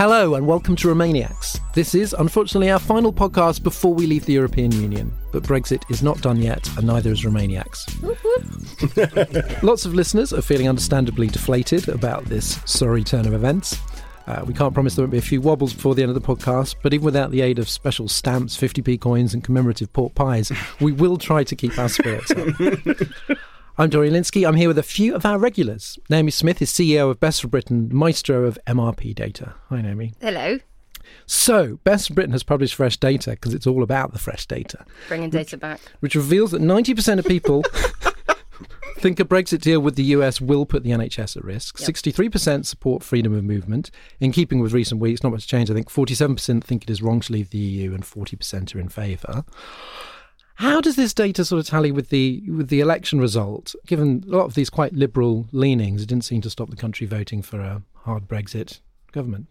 Hello and welcome to Remainiacs. This is, unfortunately, our final podcast before we leave the European Union. But Brexit is not done yet, and neither is Remainiacs. Lots of listeners are feeling understandably deflated about this sorry turn of events. Uh, we can't promise there won't be a few wobbles before the end of the podcast, but even without the aid of special stamps, 50p coins, and commemorative pork pies, we will try to keep our spirits up. I'm Dorian Lynskey. I'm here with a few of our regulars. Naomi Smith is CEO of Best for Britain, maestro of MRP data. Hi, Naomi. Hello. So, Best for Britain has published fresh data because it's all about the fresh data. Bringing data back. Which reveals that 90% of people think a Brexit deal with the US will put the NHS at risk. Yep. 63% support freedom of movement. In keeping with recent weeks, not much change. I think 47% think it is wrong to leave the EU and 40% are in favour. How does this data sort of tally with the with the election result? Given a lot of these quite liberal leanings, it didn't seem to stop the country voting for a hard Brexit government.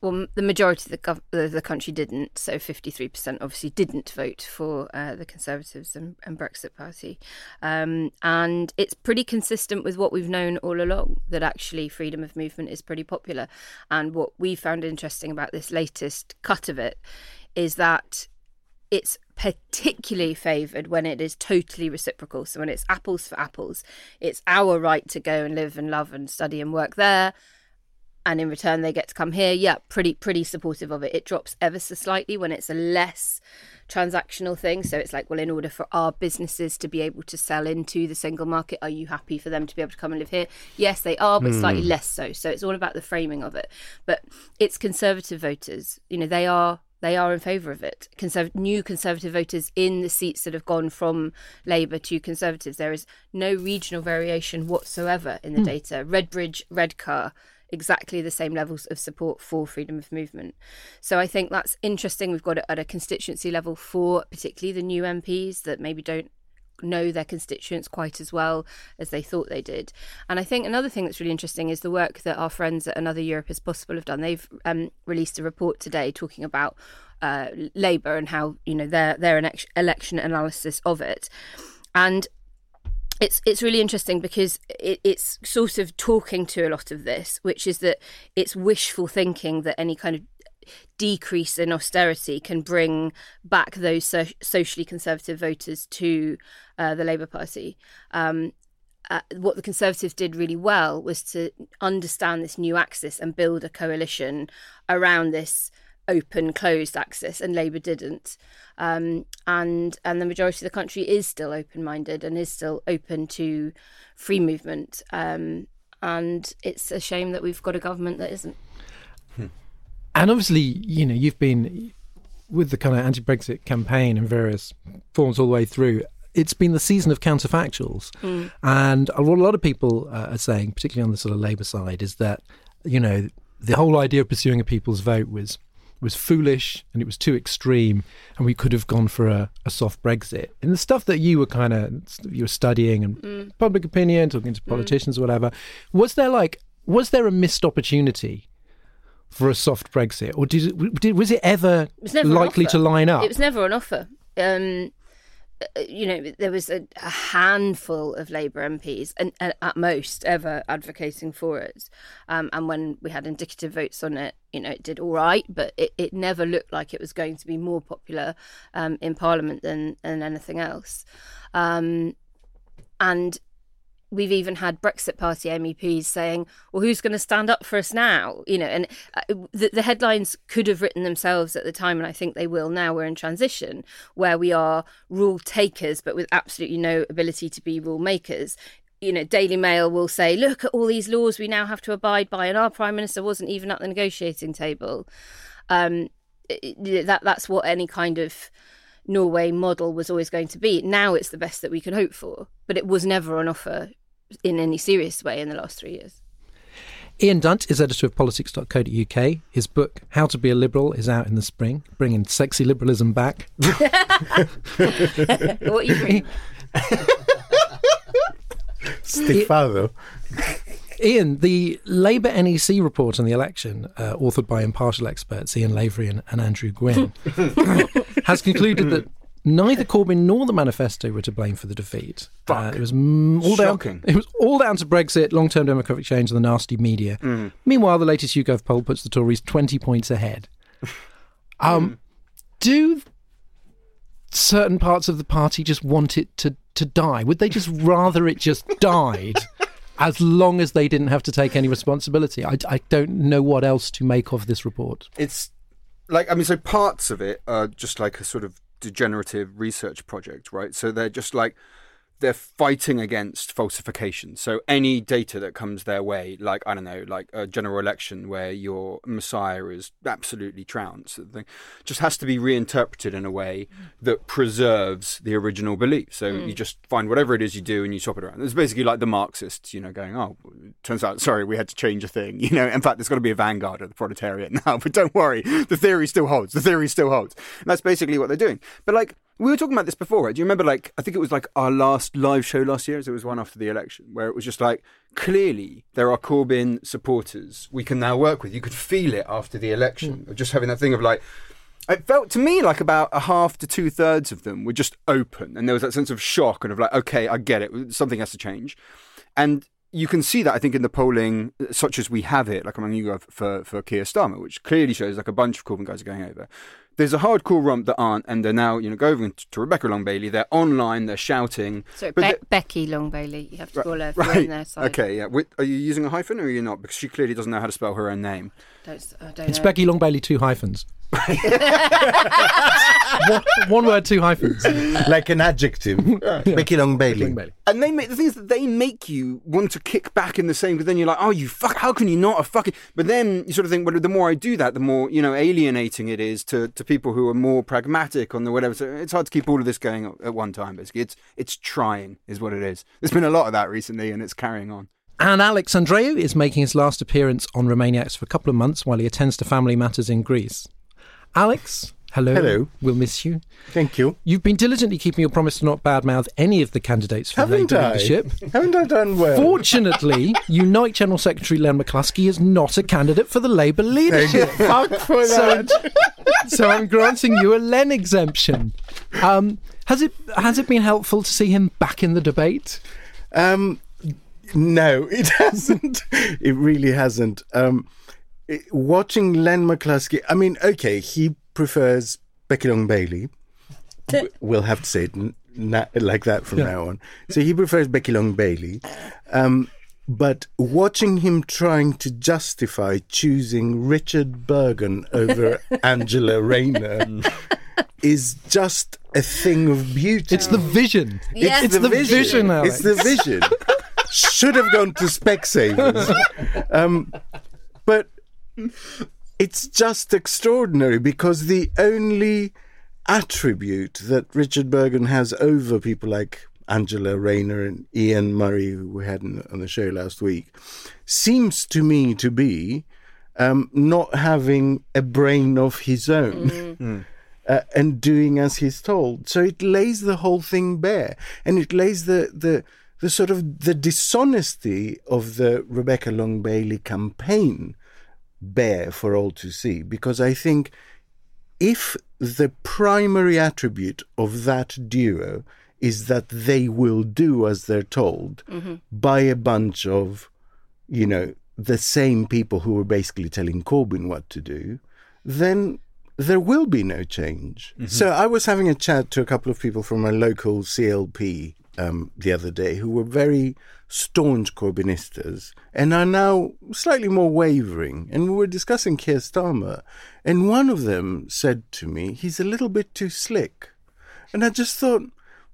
Well, the majority of the, gov- the country didn't. So, 53% obviously didn't vote for uh, the Conservatives and, and Brexit Party. Um, and it's pretty consistent with what we've known all along that actually freedom of movement is pretty popular. And what we found interesting about this latest cut of it is that it's particularly favoured when it is totally reciprocal. So when it's apples for apples, it's our right to go and live and love and study and work there. And in return, they get to come here. Yeah, pretty pretty supportive of it. It drops ever so slightly when it's a less transactional thing. So it's like, well, in order for our businesses to be able to sell into the single market, are you happy for them to be able to come and live here? Yes, they are, but mm. slightly less so. So it's all about the framing of it. But it's conservative voters. You know, they are they are in favour of it. Conserv- new Conservative voters in the seats that have gone from Labour to Conservatives. There is no regional variation whatsoever in the mm. data. Redbridge, Redcar, exactly the same levels of support for freedom of movement. So I think that's interesting. We've got it at a constituency level for particularly the new MPs that maybe don't know their constituents quite as well as they thought they did. And I think another thing that's really interesting is the work that our friends at Another Europe is Possible have done. They've um, released a report today talking about uh, Labour and how you know their their election analysis of it, and it's it's really interesting because it, it's sort of talking to a lot of this, which is that it's wishful thinking that any kind of decrease in austerity can bring back those so- socially conservative voters to uh, the Labour Party. Um, uh, what the Conservatives did really well was to understand this new axis and build a coalition around this open closed axis and labour didn't. Um, and and the majority of the country is still open minded and is still open to free movement. Um, and it's a shame that we've got a government that isn't and obviously, you know, you've been with the kind of anti-Brexit campaign in various forms all the way through. It's been the season of counterfactuals, mm. and a lot of people uh, are saying, particularly on the sort of Labour side, is that you know the whole idea of pursuing a people's vote was was foolish and it was too extreme, and we could have gone for a, a soft Brexit. And the stuff that you were kind of you were studying and mm. public opinion, talking to mm. politicians, mm. or whatever, was there like was there a missed opportunity for a soft Brexit, or did it, did, was it ever it likely to line up? It was never an offer. Um, uh, you know, there was a, a handful of Labour MPs, and, and, at most ever advocating for it. Um, and when we had indicative votes on it, you know, it did all right, but it, it never looked like it was going to be more popular um, in Parliament than than anything else. Um, and we've even had Brexit Party MEPs saying, "Well, who's going to stand up for us now?" You know, and uh, the, the, headlines could have written themselves at the time, and I think they will now. We're in transition where we are rule takers, but with absolutely no ability to be rule makers. You know, Daily Mail will say, "Look at all these laws we now have to abide by," and our Prime Minister wasn't even at the negotiating table. Um, that that's what any kind of Norway model was always going to be. Now it's the best that we can hope for, but it was never on offer in any serious way in the last three years. Ian Dunt is editor of politics.co.uk. His book, How to Be a Liberal, is out in the spring, bringing sexy liberalism back. what you mean? Stifado. Ian, the Labour NEC report on the election, uh, authored by impartial experts Ian Lavery and, and Andrew Gwynne, has concluded that Neither Corbyn nor the manifesto were to blame for the defeat. Uh, it was mm, all Shocking. down. It was all down to Brexit, long-term demographic change, and the nasty media. Meanwhile, the latest YouGov poll puts the Tories twenty points ahead. Um, do certain parts of the party just want it to to die? Would they just rather it just died? As long as they didn't have to take any responsibility, I, I don't know what else to make of this report. it's like I mean, so parts of it are just like a sort of degenerative research project, right? So they're just like they're fighting against falsification. So any data that comes their way, like I don't know, like a general election where your messiah is absolutely trounced, just has to be reinterpreted in a way that preserves the original belief. So you mm. just find whatever it is you do and you swap it around. It's basically like the Marxists, you know, going, oh, turns out, sorry, we had to change a thing. You know, in fact, there's got to be a vanguard of the proletariat now, but don't worry, the theory still holds. The theory still holds. And that's basically what they're doing. But like, we were talking about this before, right? Do you remember, like, I think it was like our last live show last year, as it was one after the election, where it was just like, clearly there are Corbyn supporters we can now work with. You could feel it after the election, of just having that thing of like, it felt to me like about a half to two thirds of them were just open, and there was that sense of shock and of like, okay, I get it, something has to change, and you can see that I think in the polling, uh, such as we have it, like among you guys for for Keir Starmer, which clearly shows like a bunch of Corbyn guys are going over. There's a hardcore rump that aren't, and they're now you know going over to Rebecca Long Bailey. They're online, they're shouting. So Be- Becky Long Bailey, you have to call her right, you're on their side. okay, yeah. Wi- Are you using a hyphen or are you not? Because she clearly doesn't know how to spell her own name. Don't, I don't It's know. Becky Long Bailey, two hyphens. One, one word, two hyphens. like an adjective. Becky Long Bailey. Long Bailey. And they make the things that they make you want to kick back in the same. Because then you're like, oh, you fuck. How can you not? A fucking. But then you sort of think, well, the more I do that, the more you know alienating it is to, to people who are more pragmatic on the whatever. So it's hard to keep all of this going at one time. Basically, it's it's trying is what it is. There's been a lot of that recently, and it's carrying on. And Alex Andreou is making his last appearance on Remainiacs for a couple of months while he attends to family matters in Greece. Alex, hello. Hello. We'll miss you. Thank you. You've been diligently keeping your promise to not badmouth any of the candidates for Haven't Labour I? leadership. Haven't I done well? Fortunately, Unite General Secretary Len McCluskey is not a candidate for the Labour leadership. Fuck for So, that. so I'm granting you a Len exemption. Um, has it has it been helpful to see him back in the debate? Um, no, it hasn't. It really hasn't. Um, watching Len McCluskey, I mean, okay, he prefers Becky Long Bailey. We'll have to say it na- like that from now on. So he prefers Becky Long Bailey. Um, but watching him trying to justify choosing Richard Burgon over Angela Rayner is just a thing of beauty. It's the vision. Yeah. It's the vision, Alex. It's the vision. Should have gone to Specsavers. Um, but it's just extraordinary because the only attribute that Richard Burgon has over people like Angela Rayner and Ian Murray, who we had on on the show last week, seems to me to be um, not having a brain of his own uh, and doing as he's told. So it lays the whole thing bare, and it lays the the the sort of the dishonesty of the Rebecca Long Bailey campaign bare for all to see. Because I think if the primary attribute of that duo is that they will do as they're told mm-hmm. by a bunch of, you know, the same people who were basically telling Corbyn what to do, then there will be no change. Mm-hmm. So I was having a chat to a couple of people from a local CLP um, the other day who were very staunch Corbynistas and are now slightly more wavering. And we were discussing Keir Starmer, and one of them said to me, he's a little bit too slick. And I just thought,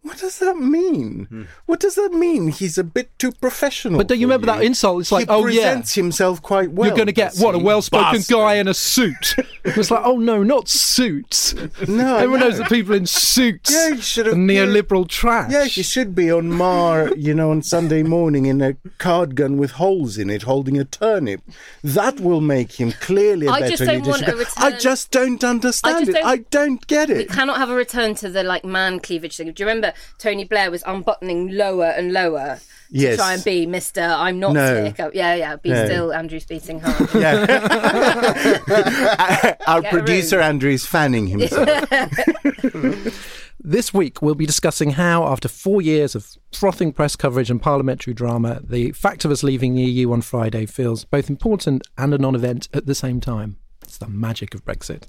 what does that mean? Hmm. What does that mean? He's a bit too professional. But don't you for remember that insult? It's like, he oh, yeah. presents himself quite well. You're going to get what a well-spoken Bastard. guy in a suit. it's like, oh no, not suits. No, everyone no. knows that people in suits, Yeah, you should have- are neoliberal trash. Yeah, you should be on Marr, you know, on Sunday morning in a cardigan with holes in it, holding a turnip. That will make him clearly a I better just don't want a return- I just don't understand just it. don't- I don't get it. We cannot have a return to the like man cleavage thing. Do you remember Tony Blair was unbuttoning lower and lower to Yes. try and be Mister? I'm not No. slick. Oh, yeah, yeah. Be No. still Andrew's beating hard. Our Get producer room. Andrew is fanning himself. This week, we'll be discussing how, after four years of frothing press coverage and parliamentary drama, the fact of us leaving the EU on Friday feels both important and a non event at the same time. It's the magic of Brexit.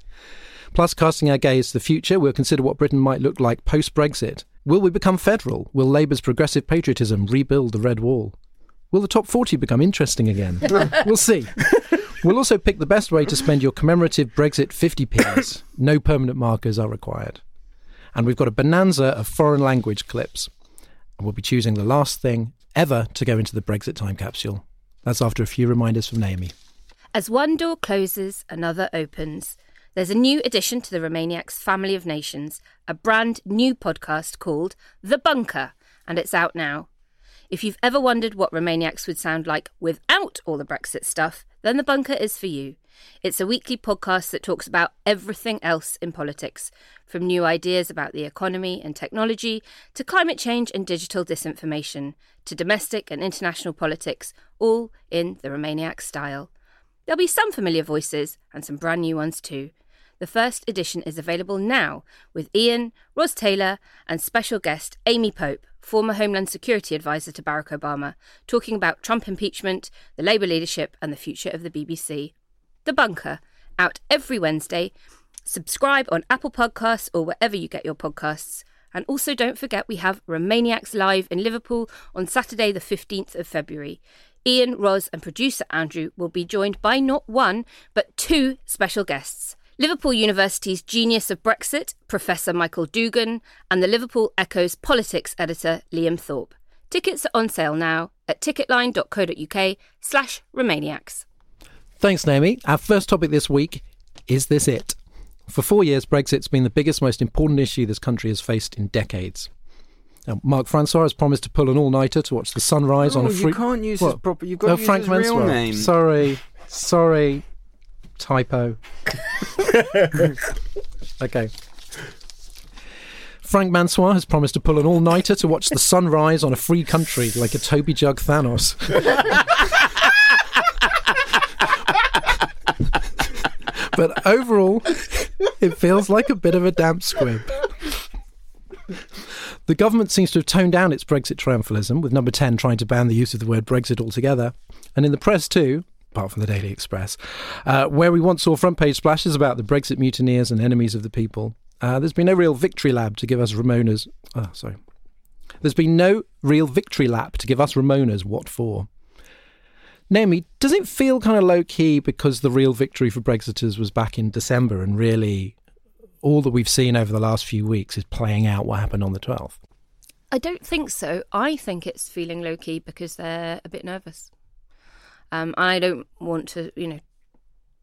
Plus, casting our gaze to the future, we'll consider what Britain might look like post Brexit. Will we become federal? Will Labour's progressive patriotism rebuild the Red Wall? Will the top 40 become interesting again? we'll see. We'll also pick the best way to spend your commemorative Brexit 50pence. No permanent markers are required. And we've got a bonanza of foreign language clips. And we'll be choosing the last thing ever to go into the Brexit time capsule. That's after a few reminders from Naomi. As one door closes, another opens. There's a new addition to the Remainiacs family of nations, a brand new podcast called The Bunker, and it's out now. If you've ever wondered what Remainiacs would sound like without all the Brexit stuff, then The Bunker is for you. It's a weekly podcast that talks about everything else in politics, from new ideas about the economy and technology to climate change and digital disinformation, to domestic and international politics, all in the Remainiac style. There'll be some familiar voices and some brand new ones too. The first edition is available now with Ian, Ros Taylor, and special guest Amy Pope, former Homeland Security Advisor to Barack Obama, talking about Trump impeachment, the Labour leadership, and the future of the BBC. The Bunker, out every Wednesday. Subscribe on Apple Podcasts or wherever you get your podcasts. And also don't forget we have Remainiacs Live in Liverpool on Saturday, the 15th of February. Ian, Ros, and producer Andrew will be joined by not one, but two special guests. Liverpool University's genius of Brexit, Professor Michael Dougan, and the Liverpool Echo's politics editor, Liam Thorpe. Tickets are on sale now at ticketline.co.uk slash Remainiacs. Thanks, Naomi. Our first topic this week is this it? For four years, Brexit's been the biggest, most important issue this country has faced in decades. Now, Mark Francois has promised to pull an all-nighter to watch the sunrise Oh, on a free... you can't use What? his proper. You've got Oh, to use Frank his real name. Sorry, sorry, typo. okay. Frank Mansoir has promised to pull an all-nighter to watch the sunrise on a free country like a Toby Jug Thanos. but overall, it feels like a bit of a damp squib. The government seems to have toned down its Brexit triumphalism, with Number 10 trying to ban the use of the word Brexit altogether. And in the press, too, apart from the Daily Express, uh, where we once saw front page splashes about the Brexit mutineers and enemies of the people, uh, there's been no real victory lab to give us Ramona's. Oh, sorry. There's been no real victory lap to give us Remoaners what for. Naomi, does it feel kind of low key because the real victory for Brexiters was back in December and really all that we've seen over the last few weeks is playing out what happened on the 12th? I don't think so. I think it's feeling low key because they're a bit nervous. Um, I don't want to, you know,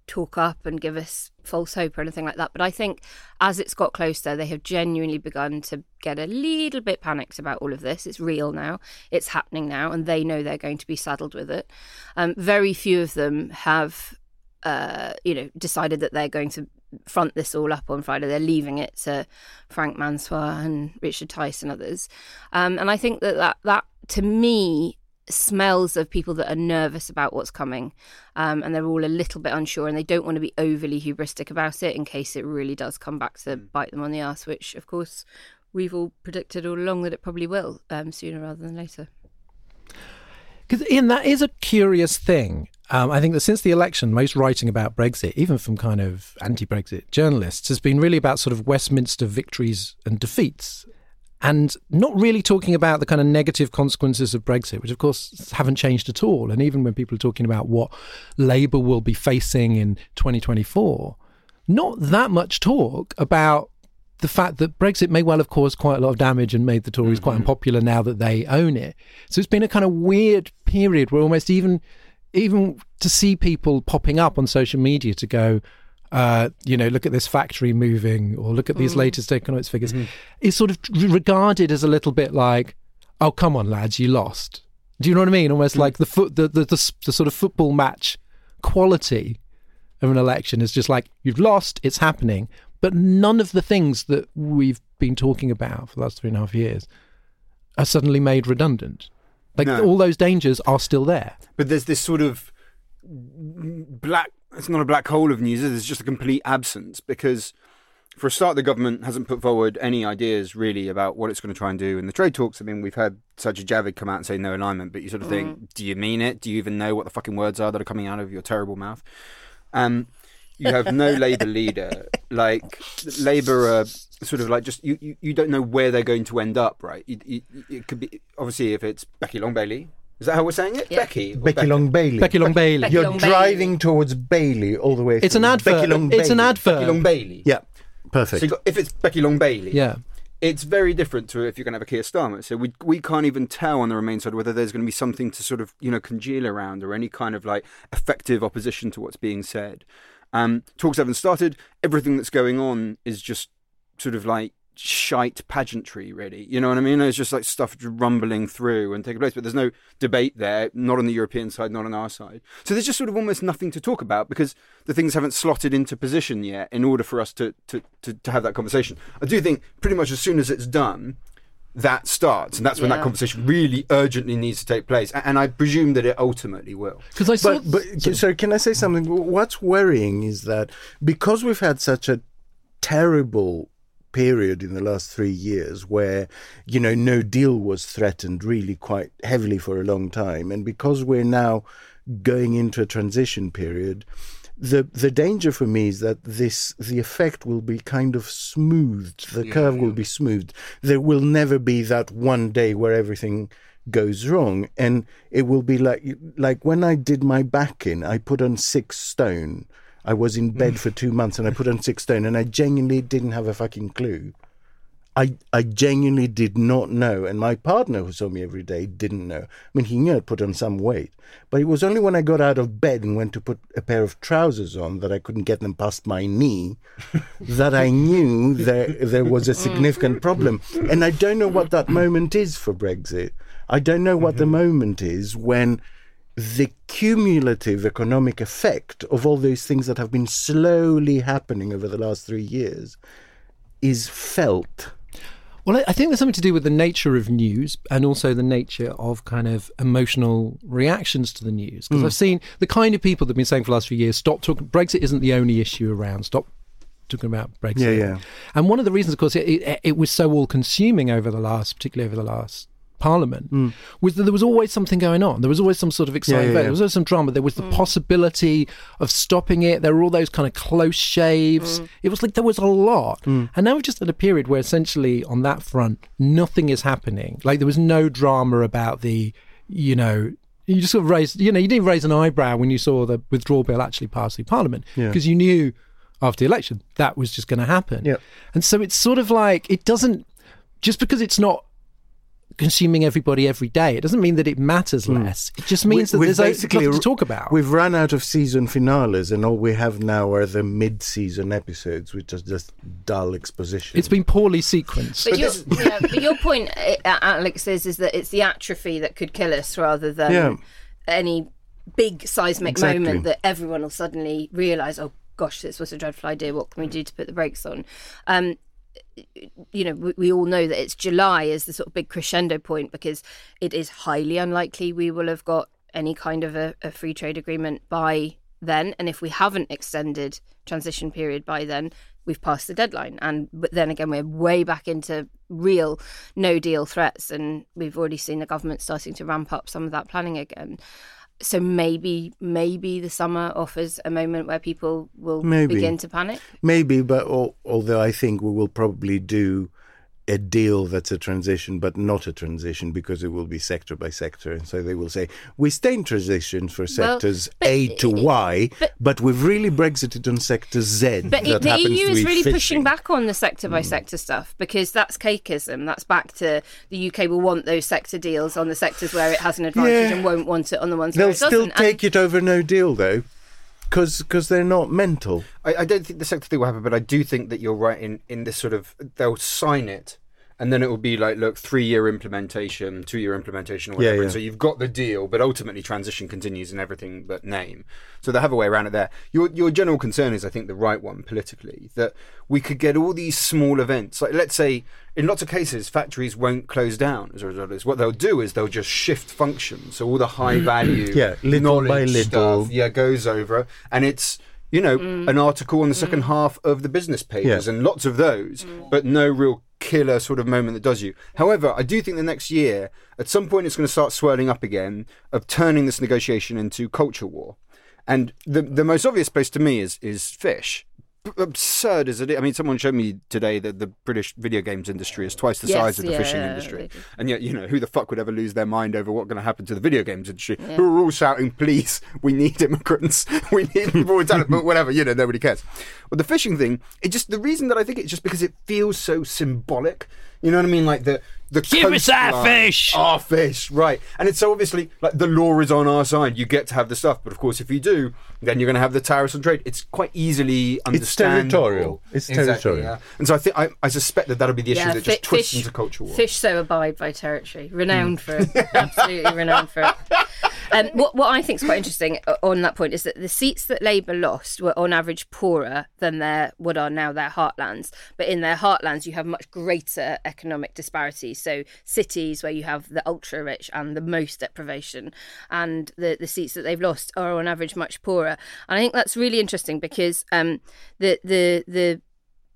talk up and give us false hope or anything like that. But I think as it's got closer, they have genuinely begun to get a little bit panicked about all of this. It's real now, it's happening now, and they know they're going to be saddled with it. Um, very few of them have, uh, you know, decided that they're going to front this all up on Friday. They're leaving it to Frank Mansoir and Richard Tice and others. Um, and I think that, that that to me smells of people that are nervous about what's coming um, and they're all a little bit unsure and they don't want to be overly hubristic about it in case it really does come back to bite them on the ass which of course we've all predicted all along that it probably will um, sooner rather than later. Because Ian, that is a curious thing. Um, I think that since the election, most writing about Brexit, even from kind of anti-Brexit journalists, has been really about sort of Westminster victories and defeats, and not really talking about the kind of negative consequences of Brexit, which of course haven't changed at all. And even when people are talking about what Labour will be facing in 2024, not that much talk about the fact that Brexit may well have caused quite a lot of damage and made the Tories quite mm-hmm. unpopular now that they own it. So it's been a kind of weird period where almost even even to see people popping up on social media to go, uh, you know, look at this factory moving or look at these mm. latest economics figures, mm-hmm. is sort of regarded as a little bit like, oh, come on, lads, you lost. Do you know what I mean? Almost mm. like the, foot, the, the, the, the sort of football match quality of an election is just like, you've lost, it's happening. But none of the things that we've been talking about for the last three and a half years are suddenly made redundant. Like No. all those dangers are still there. But there's this sort of black. It's not a black hole of news. It's just a complete absence because for a start, the government hasn't put forward any ideas really about what it's going to try and do in the trade talks. I mean, we've had Sajid Javid come out and say no alignment, but you sort of think, do you mean it? Do you even know what the fucking words are that are coming out of your terrible mouth? Um, you have no Labour leader. Like Labour are sort of like just you, you, you don't know where they're going to end up, right? You, you, it could be obviously if it's Becky Long Bailey. Is that how we're saying it? Yeah. Becky. or Becky Long Bailey. Becky Long Bailey. Becky You're Long Bailey. driving towards Bailey all the way. through. It's an through. advert. Becky Long It's an Bailey. advert. Becky Long Bailey. Yeah, perfect. So got, if it's Becky Long Bailey, Yeah. it's very different to if you're going to have a Keir Starmer. So we we can't even tell on the Remain side whether there's going to be something to sort of you know congeal around or any kind of like effective opposition to what's being said. Um, talks haven't started. Everything that's going on is just sort of like shite pageantry, really. You know what I mean? It's just like stuff rumbling through and taking place, but there's no debate there, not on the European side, not on our side. So there's just sort of almost nothing to talk about because the things haven't slotted into position yet in order for us to, to, to, to have that conversation. I do think pretty much as soon as it's done, that starts, and that's when that conversation really urgently needs to take place. And I presume that it ultimately will. Because I saw. But, but so can I say something? What's worrying is that because we've had such a terrible period in the last three years where you know no deal was threatened really quite heavily for a long time, and because we're now going into a transition period. The the danger for me is that this the effect will be kind of smoothed. The curve will be smoothed. There will never be that one day where everything goes wrong and it will be like like when i did my back in i put on six stone i was in bed mm. for two months and i put on six stone and i genuinely didn't have a fucking clue i i genuinely did not know and my partner who saw me every day didn't know i mean he knew i'd put on some weight but it was only when i got out of bed and went to put a pair of trousers on that i couldn't get them past my knee that I knew there there was a significant problem. And I don't know what that moment is for Brexit. I don't know what the mm-hmm. moment is when the cumulative economic effect of all those things that have been slowly happening over the last three years is felt. Well, I- think there's something to do with the nature of news and also the nature of kind of emotional reactions to the news. Because hmm. I've seen the kind of people that have been saying for the last few years, stop talking, Brexit isn't the only issue around, stop talking about Brexit. Yeah, yeah. And one of the reasons, of course, it, it, it was so all consuming over the last, particularly over the last parliament mm. was that there was always something going on. There was always some sort of exciting yeah, event. yeah. there was always some drama. There was the mm. possibility of stopping it. There were all those kind of close shaves. Mm. It was like there was a lot. And now we're just at a period where essentially on that front nothing is happening. Like there was no drama about the you know you just sort of raised you know you didn't raise an eyebrow when you saw the withdrawal bill actually pass through parliament Yeah. because you knew after the election that was just going to happen. Yep. and so it's sort of like it doesn't just because it's not consuming everybody every day, it doesn't mean that it matters less. It just means that Hmm. We- there's we've basically nothing to talk about. We've run out of season finales, and all we have now are the mid-season episodes, which are just dull exposition. It's been poorly sequenced. But, your, yeah, but your point, uh, Alex, is is that it's the atrophy that could kill us rather than Yeah. any big seismic Exactly. moment that everyone will suddenly realise, oh gosh, this was a dreadful idea. What can we do to put the brakes on? Um, you know, we, we all know that it's July is the sort of big crescendo point because it is highly unlikely we will have got any kind of a, a free trade agreement by then. And if we haven't extended transition period by then, we've passed the deadline. And but then again, we're way back into real no deal threats, and we've already seen the government starting to ramp up some of that planning again. So maybe, maybe the summer offers a moment where people will Maybe. begin to panic. Maybe, but al- although I think we will probably do a deal that's a transition, but not a transition because it will be sector by sector. And so they will say, we stay in transition for sectors but- A to Y, but, we've really Brexited on sector Z. But that the happens EU to is really fishing. pushing back on the sector by hmm. sector stuff because that's cakeism. That's back to the UK will want those sector deals on the sectors where it has an advantage Yeah. and won't want it on the ones where They'll it still doesn't. And- take it over no deal, though, because they're not mental. I, I don't think the sector thing will happen, but I do think that you're right in, in this sort of they'll sign it, and then it will be like, look, three year implementation, two year implementation, or whatever. yeah. And so you've got the deal, but ultimately transition continues in everything but name. So they have a way around it there. Your your general concern is, I think, the right one politically that we could get all these small events. Like let's say, in lots of cases, factories won't close down as a result of this. What they'll do is they'll just shift functions. So all the high value, Yeah, little by knowledge little. stuff, yeah, goes over, and it's you know, mm. an article on the second mm. half of the business papers Yeah. and lots of those, mm. but no real killer sort of moment that does you. However, I do think the next year, at some point, it's going to start swirling up again of turning this negotiation into culture war. And the the most obvious place to me is is fish. Absurd as it is. I mean, someone showed me today that the British video games industry is twice the Yes, size of the yeah, fishing yeah, industry. And yet, you know, who the fuck would ever lose their mind over what's going to happen to the video games industry? Who are all shouting, please, we need immigrants, we need people with talent, but whatever, you know, nobody cares. But the fishing thing, it just, the reason that I think it's just because it feels so symbolic. You know what I mean? Like the, the Give us our fish! Our fish, right. And it's so obviously, like, the law is on our side. You get to have the stuff. But of course, if you do, then you're going to have the tariffs on trade. It's quite easily understandable. It's territorial. It's Exactly, territorial. yeah. And so I think, I, I suspect that that'll be the issue that just fi- twists into culture war. Fish so abide by territory, renowned for it, absolutely renowned for it. Um, what what I think is quite interesting uh, on that point is that the seats that Labour lost were on average poorer than their what are now their heartlands. But in their heartlands, you have much greater economic disparities. So cities where you have the ultra rich and the most deprivation, and the the seats that they've lost are on average much poorer. And I think that's really interesting because um, the the the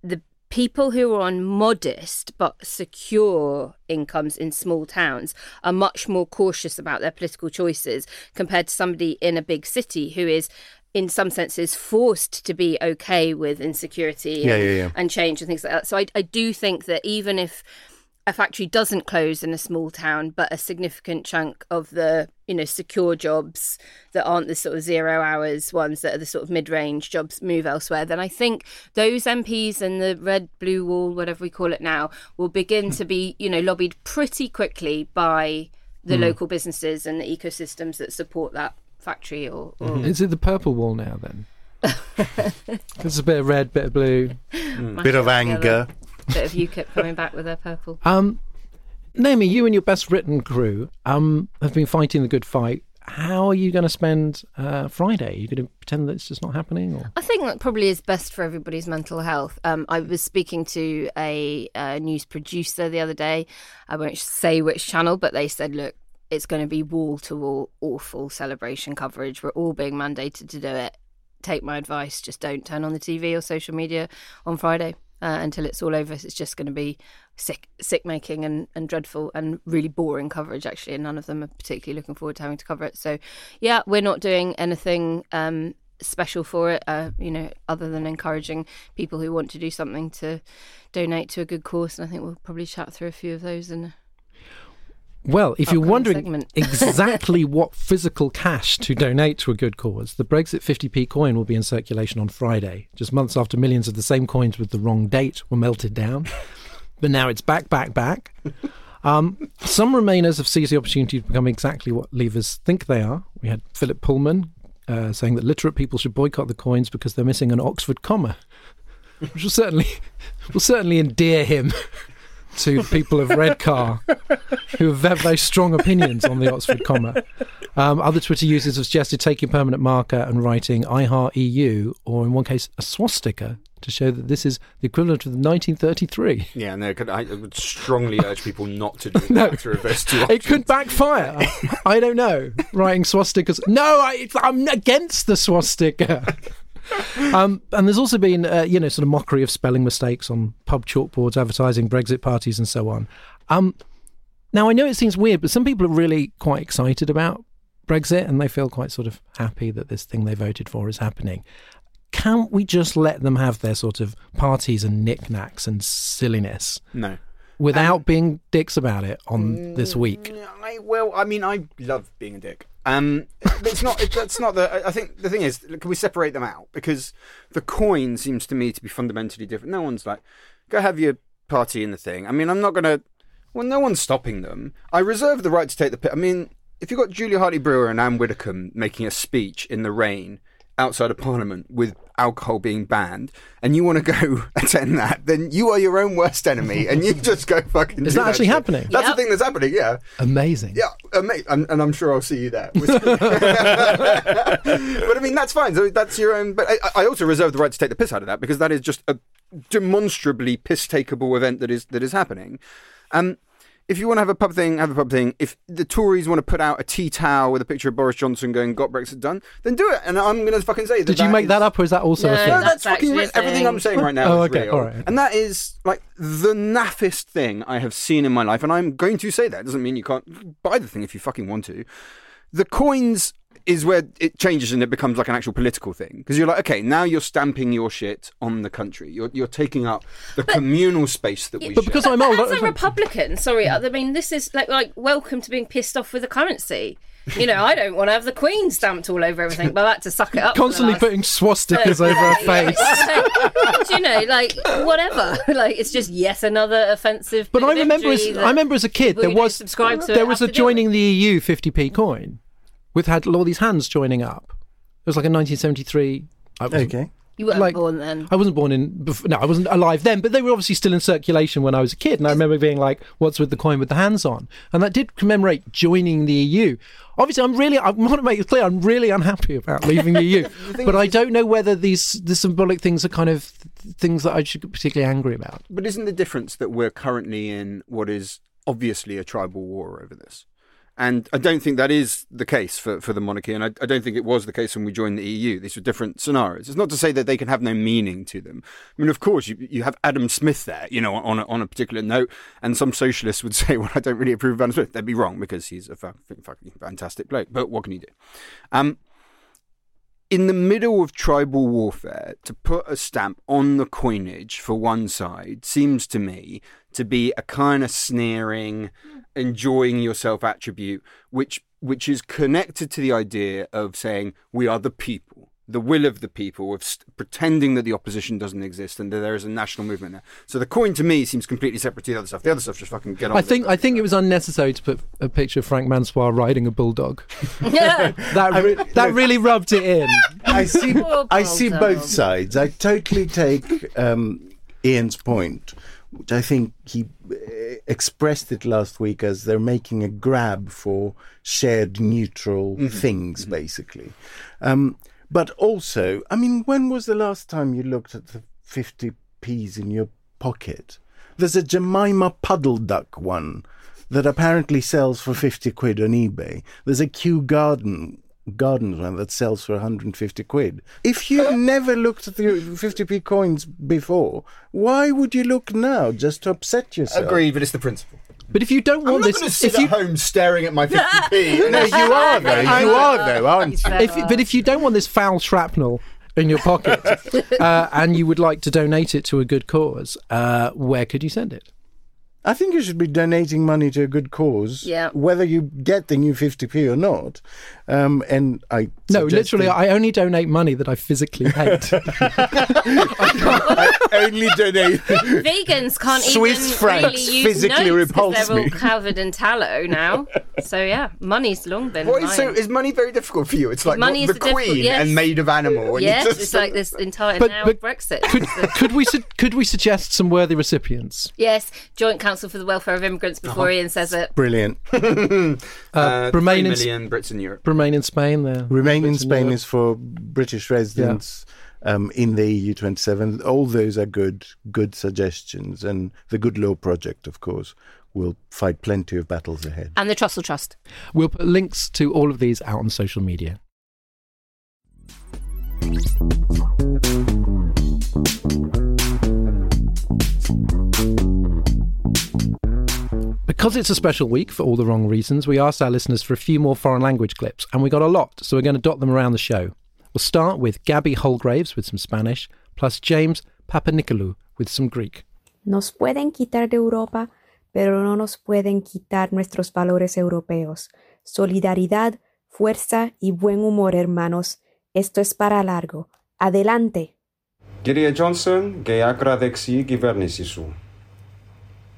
the people who are on modest but secure incomes in small towns are much more cautious about their political choices compared to somebody in a big city who is in some senses forced to be okay with insecurity Yeah, and, yeah, yeah. and change and things like that so I, I do think that even if a factory doesn't close in a small town, but a significant chunk of the you know secure jobs that aren't the sort of zero hours ones that are the sort of mid range jobs move elsewhere, then I think those MPs and the red blue wall, whatever we call it now, will begin to be you know lobbied pretty quickly by the hmm. local businesses and the ecosystems that support that factory or, or mm-hmm. Is it the purple wall now then? There's a bit of red, bit of blue. Hmm. Bit of mash it anger. Together. bit of UKIP coming back with their purple. Um, Naomi, you and your best written crew um, have been fighting the good fight. How are you going to spend uh, Friday? Are you going to pretend that it's just not happening? Or? I think that probably is best for everybody's mental health. Um, I was speaking to a, uh news producer the other day. I won't say which channel, but they said, look, it's going to be wall to wall awful celebration coverage. We're all being mandated to do it. Take my advice, just don't turn on the TV or social media on Friday uh, until it's all over. It's just going to be sick, sick making and, and dreadful and really boring coverage, actually. And none of them are particularly looking forward to having to cover it. So, yeah, we're not doing anything um, special for it, uh, you know, other than encouraging people who want to do something to donate to a good cause. And I think we'll probably chat through a few of those. And Well, if you're wondering exactly what physical cash to donate to a good cause, the Brexit 50p coin will be in circulation on Friday, just months after millions of the same coins with the wrong date were melted down. But now it's back, back, back. Um, some Remainers have seized the opportunity to become exactly what Leavers think they are. We had Philip Pullman uh, saying that literate people should boycott the coins because they're missing an Oxford comma, which will certainly will certainly endear him to people of Redcar who have very, very strong opinions on the Oxford comma. Um, other Twitter users have suggested taking permanent marker and writing I heart EU, or in one case, a swastika, to show that this is the equivalent of 1933. Yeah, no, I would strongly urge people not to do that No. through those two It could backfire. I don't know. Writing swastikas. No, I, I'm against the swastika. Um, and there's also been, uh, you know, sort of mockery of spelling mistakes on pub chalkboards advertising Brexit parties and so on. Um, now, I know it seems weird, but some people are really quite excited about Brexit and they feel quite sort of happy that this thing they voted for is happening. Can't we just let them have their sort of parties and knickknacks and silliness No. without being dicks about it on this week? I, well, I mean, I love being a dick. Um, it's not. It, that's not the. I- think the thing is, can we separate them out? Because the coin seems to me to be fundamentally different. No one's like, go have your party in the thing. I mean, I'm not gonna. Well, no one's stopping them. I reserve the right to take the. I mean, if you've got Julia Hartley Brewer and Anne Widdecombe making a speech in the rain outside of Parliament with alcohol being banned, and you want to go attend that, then you are your own worst enemy, and you just go fucking. Is do that actually shit. happening? That's Yep. the thing that's happening. Yeah. Amazing. Yeah, amazing. And, and I'm sure I'll see you there. but I mean, that's fine. So that's your own. But I, I also reserve the right to take the piss out of that because that is just a demonstrably piss takeable event that is that is happening. Um, if you want to have a pub thing, have a pub thing. If the Tories want to put out a tea towel with a picture of Boris Johnson going "Got Brexit done," then do it. And I'm going to fucking say that. Did you make is- that up, or is that also No, a thing? No, That's that's, fucking actually a real. Everything. I'm saying right now Oh, is okay, real. all right. And that is like the naffest thing I have seen in my life. And I'm going to say that. It doesn't mean you can't buy the thing if you fucking want to. The coins is where it changes and it becomes like an actual political thing. Because you're like, okay, now you're stamping your shit on the country. You're, you're taking up the communal space that we But share. because I'm old, As I- a Republican, sorry, I mean this is like like welcome to being pissed off with the currency. You know, I don't want to have the Queen stamped all over everything, but I had to suck it up. constantly last- putting swastikas over her face. Do you know, like whatever. Like it's just yet another offensive. But I remember, as, I remember as a kid, there was subscribe to it there was a to deal with. joining the EU 50p coin, with had all these hands joining up. It was like in 1973. I wasn't, Okay. You weren't like- born then. I wasn't born in. bef- No, I wasn't alive then, but they were obviously still in circulation when I was a kid. And I remember being like, "What's with the coin with the hands on?" And that did commemorate joining the EU. Obviously, I'm really. I want to make it clear. I'm really unhappy about leaving the EU, but I don't know whether these the symbolic things are kind of things that I should get particularly angry about. But isn't the difference that we're currently in what is obviously a tribal war over this? And I don't think that is the case for, for the monarchy, and I, I don't think it was the case when we joined the EU. These were different scenarios. It's not to say that they can have no meaning to them. I mean, of course, you, you have Adam Smith there, you know, on a, on a particular note, and some socialists would say, well, I don't really approve of Adam Smith. They'd be wrong because he's a fucking, fantastic bloke. But what can you do? Um, in the middle of tribal warfare, to put a stamp on the coinage for one side seems to me to be a kind of sneering, enjoying yourself attribute, which which is connected to the idea of saying we are the people, the will of the people, of st- pretending that the opposition doesn't exist and that there is a national movement there. So the coin to me seems completely separate to the other stuff. The other stuff just fucking get on. I with it. think I think it was unnecessary to put a picture of Frank Mansoir riding a bulldog. yeah. That re- that really rubbed it in. I see. I see both sides. I totally take um, Ian's point, which I think he uh, expressed it last week as they're making a grab for shared neutral things, basically. Um, but also, I mean, when was the last time you looked at the fifty p's in your pocket? There's a Jemima Puddle Duck one that apparently sells for 50 quid on eBay. There's a Kew Garden Gardens one that sells for 150 quid. If you've never looked at the 50p coins before, why would you look now just to upset yourself? Agreed, but it's the principle. But if you don't I'm want not this, sit if you at home staring at my 50p. No, you are though. You are though, aren't you? if, but if you don't want this foul shrapnel in your pocket, uh, and you would like to donate it to a good cause, uh, where could you send it? I think you should be donating money to a good cause, Yeah. whether you get the new 50p or not. Um, and I No, literally, that- I only donate money that I physically hate. I only donate. Vegans can't Swiss even francs really use physically notes 'cause repulse they're all me. covered in tallow now. So yeah, money's long been. What is, so is money very difficult for you? It's like Money what, is the the Queen yes. and made of animal. And yes, just- it's like this entire But- now but Brexit. could, could we su- could we suggest some worthy recipients? yes, Joint Council for the Welfare of Immigrants. Before Ian says it, Brilliant. Uh, Uh, remain three in Brits in Europe. Remain in Spain. There, Remain in Spain Europe. is for British residents um, in the EU 27. All those are good, good suggestions. And the Good Law Project, of course, will fight plenty of battles ahead. and the Trussell Trust. We'll put links to all of these out on social media. Because it's a special week for all the wrong reasons, we asked our listeners for a few more foreign language clips, and we got a lot, so we're going to dot them around the show. We'll start with Gabby Holgraves with some Spanish, plus James Papanicolaou with some Greek. Nos pueden quitar de Europa, pero no nos pueden quitar nuestros valores europeos. Solidaridad, fuerza y buen humor, hermanos. Esto es para largo. Adelante. Κύριε Τζόνσον και η άκρα δεξιή κυβέρνηση σου.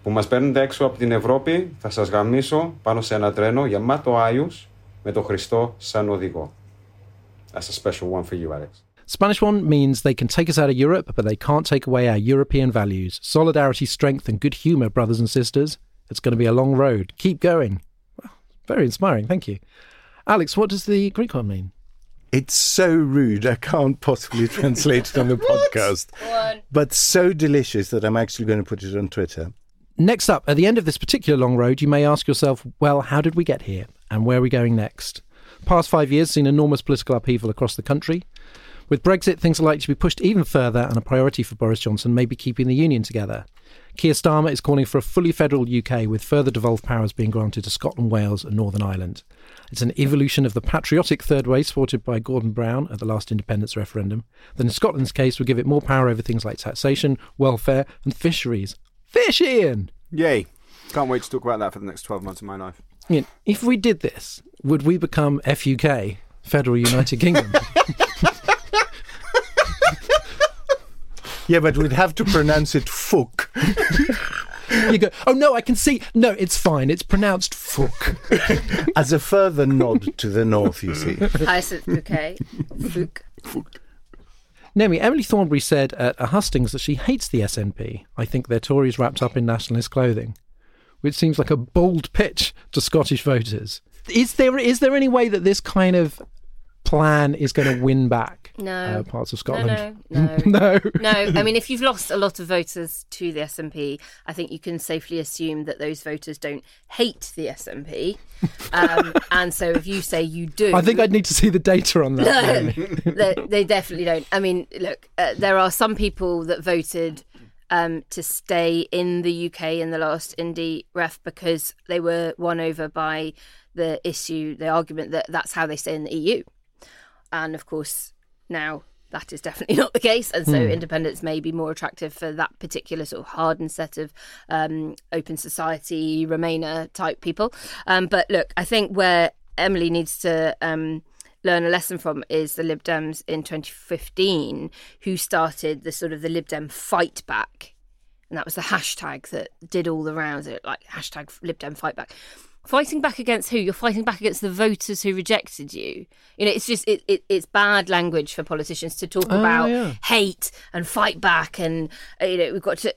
Που μας παίρνετε έξω από την Ευρώπη, θα σας γαμίσω πάνω σε ένα τρένο γεμάτο Άγιους με τον Χριστό σαν οδηγό. That's a special one for you, Alex. Spanish one means they can take us out of Europe, but they can't take away our European values. Solidarity, strength, and good humour, brothers and sisters. It's going to be a long road. Keep going. Well, very inspiring. Thank you. Alex, what does the Greek one mean? It's so rude, I can't possibly translate it on the podcast. But so delicious that I'm actually going to put it on Twitter. Next up, at the end of this particular long road, you may ask yourself, well, how did we get here? And where are we going next? Past five years seen enormous political upheaval across the country. With Brexit, things are likely to be pushed even further, and a priority for Boris Johnson may be keeping the union together. Keir Starmer is calling for a fully federal UK with further devolved powers being granted to Scotland, Wales, and Northern Ireland. It's an evolution of the patriotic third way supported by Gordon Brown at the last independence referendum that, in Scotland's case, would give it more power over things like taxation, welfare, and fisheries. Fish, Ian! Yay. Can't wait to talk about that for the next 12 months of my life. Ian, if we did this, would we become FUK, Federal United Kingdom? Yeah, but we'd have to pronounce it Fook. you go, oh no, I can see. No, it's fine. It's pronounced Fook. As a further nod to the north, you see. Hyacinth bouquet. Fook. Naomi, Emily Thornberry said at a hustings that she hates the SNP. I think they're Tories wrapped up in nationalist clothing, which seems like a bold pitch to Scottish voters. Is there is there any way that this kind of plan is going to win back No. uh, parts of Scotland? no, no. no. no, I mean, if you've lost a lot of voters to the SNP, I think you can safely assume that those voters don't hate the SNP. Um, and so if you say you do. I think I'd need to see the data on that. No, they, they definitely don't. I mean, look, uh, there are some people that voted um, to stay in the UK in the last indie ref because they were won over by the issue, the argument that that's how they stay in the EU. And of course, now that is definitely not the case. And so independence may be more attractive for that particular sort of hardened set of um, open society, Remainer type people. Um, but look, I think where Emily needs to. Um, learn a lesson from is the Lib Dems in 2015 who started the sort of the Lib Dem fight back. And that was the hashtag that did all the rounds, it like hashtag Lib Dem fight back. Fighting back against who? You're fighting back against the voters who rejected you. You know, it's just it, it it's bad language for politicians to talk Oh, about yeah. hate and fight back and uh, you know we've got to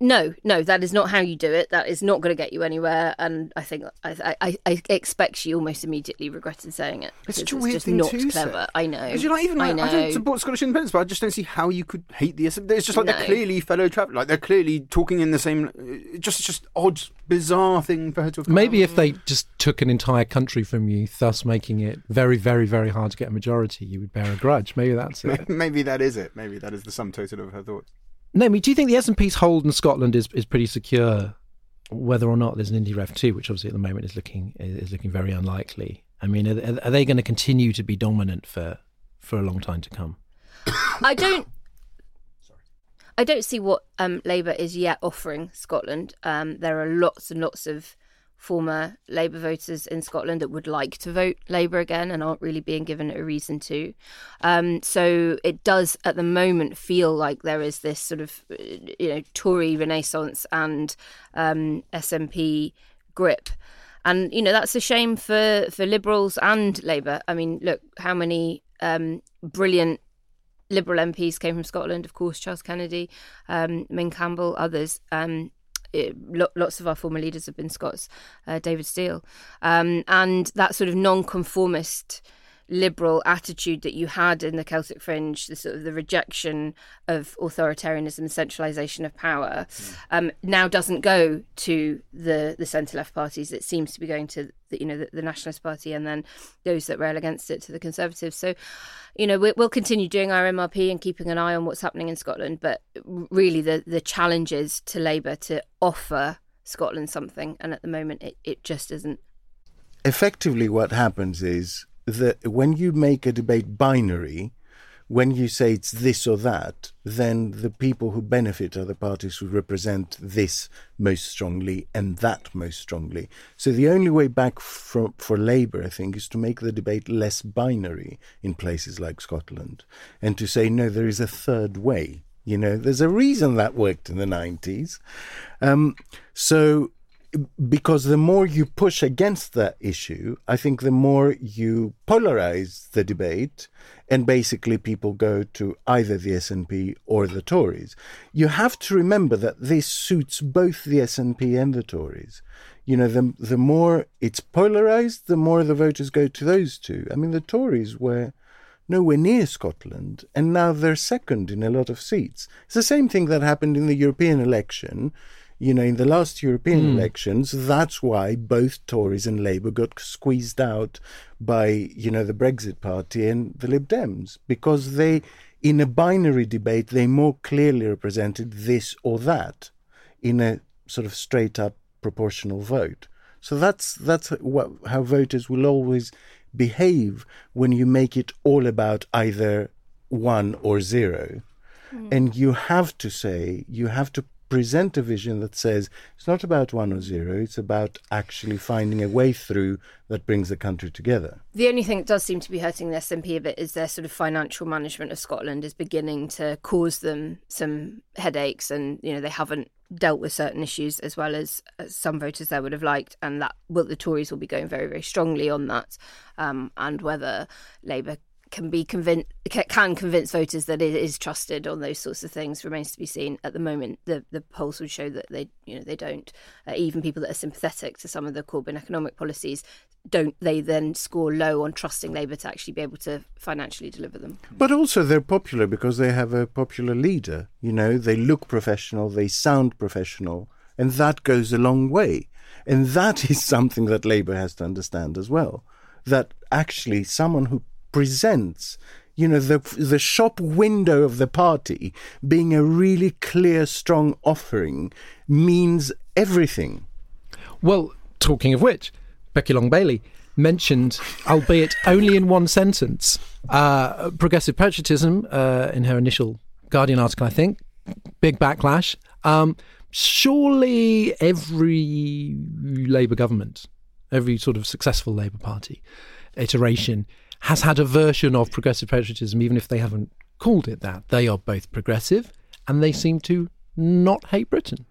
no no that is not how you do it that is not going to get you anywhere and I think I I, I expect she almost immediately regretted saying it It's such a weird just thing not to clever say. I know you're like, even I know I, don't support Scottish independence, but I just don't see how you could hate the SNP. It's just like No. they're clearly fellow travelers. Like they're clearly talking in the same. Just, just odd, bizarre thing for her to have. come Maybe if they just took an entire country from you, thus making it very, very, very hard to get a majority, you would bear a grudge. Maybe that's it. Maybe that is it. Maybe that is the sum total of her thoughts. Naomi, do you think the SNP's hold in Scotland is, is pretty secure, whether or not there's an indie ref two, which obviously at the moment is looking is looking very unlikely? I mean, are, are they going to continue to be dominant for for a long time to come? I don't. I don't see what um, Labour is yet offering Scotland. Um, there are lots and lots of former Labour voters in Scotland that would like to vote Labour again and aren't really being given a reason to. Um, so it does, at the moment, feel like there is this sort of, uh, you know, Tory renaissance and um, SNP grip. And you know that's a shame for for Liberals and Labour. I mean, look how many um, brilliant Liberal MPs came from Scotland, of course, Charles Kennedy, um, Ming Campbell, others. Um, it, lots of our former leaders have been Scots, uh, David Steel. Um, and that sort of non-conformist liberal attitude that you had in the Celtic fringe, the sort of the rejection of authoritarianism and centralisation of power, um, now doesn't go to the the centre left parties. It seems to be going to the, you know the, the Nationalist Party and then those that rail against it to the Conservatives. So, you know, we, we'll continue doing our MRP and keeping an eye on what's happening in Scotland. But really, the the challenge is to Labour to offer Scotland something, and at the moment, it, it just isn't. effectively what happens is that when you make a debate binary, when you say it's this or that, then the people who benefit are the parties who represent this most strongly and that most strongly. So the only way back for, for Labour, I think, is to make the debate less binary in places like Scotland and to say, no, there is a third way. You know, there's a reason that worked in the 90s. Um, so because the more you push against that issue, I think the more you polarize the debate, and basically people go to either the SNP or the Tories. You have to remember that this suits both the SNP and the Tories. You know, the the more it's polarized, the more the voters go to those two. I mean, the Tories were nowhere near Scotland, and now they're second in a lot of seats. It's the same thing that happened in the European election You know, in the last European hmm. elections, that's why both Tories and Labour got squeezed out by, you know, the Brexit Party and the Lib Dems because they, in a binary debate, they more clearly represented this or that in a sort of straight up proportional vote. So that's that's what, how voters will always behave when you make it all about either one or zero. Hmm. And you have to say, you have to present a vision that says it's not about one or zero, it's about actually finding a way through that brings the country together. The only thing that does seem to be hurting the SNP a bit is their sort of financial management of Scotland is beginning to cause them some headaches, and you know they haven't dealt with certain issues as well as, some voters there would have liked, and that well the Tories will be going very very strongly on that, um, and whether Labour can be convinced can convince voters that it is trusted on those sorts of things remains to be seen at the moment the the polls would show that they you know they don't uh, even people that are sympathetic to some of the Corbyn economic policies don't they then score low on trusting Labour to actually be able to financially deliver them But also they're popular because they have a popular leader. You know, they look professional, they sound professional, and that goes a long way. And that is something that Labour has to understand as well. That actually someone who presents you know the the shop window of the party being a really clear strong offering means everything Well, talking of which, Becky Long Bailey mentioned, albeit only in one sentence, uh, progressive patriotism uh, in her initial Guardian article, I think. Big backlash. Um, surely every Labour government, every sort of successful Labour Party iteration has had a version of progressive patriotism, even if they haven't called it that. They are both progressive and they seem to not hate Britain.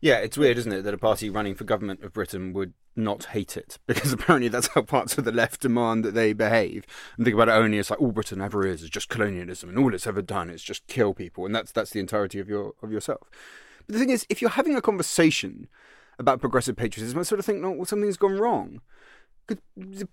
Yeah, it's weird, isn't it, that a party running for government of Britain would not hate it because apparently that's how parts of the left demand that they behave. And think about it only as like all Britain ever is is just colonialism, and all it's ever done is just kill people, and that's that's the entirety of your of yourself. But the thing is, if you're having a conversation about progressive patriotism, I sort of think, no, well, something's gone wrong.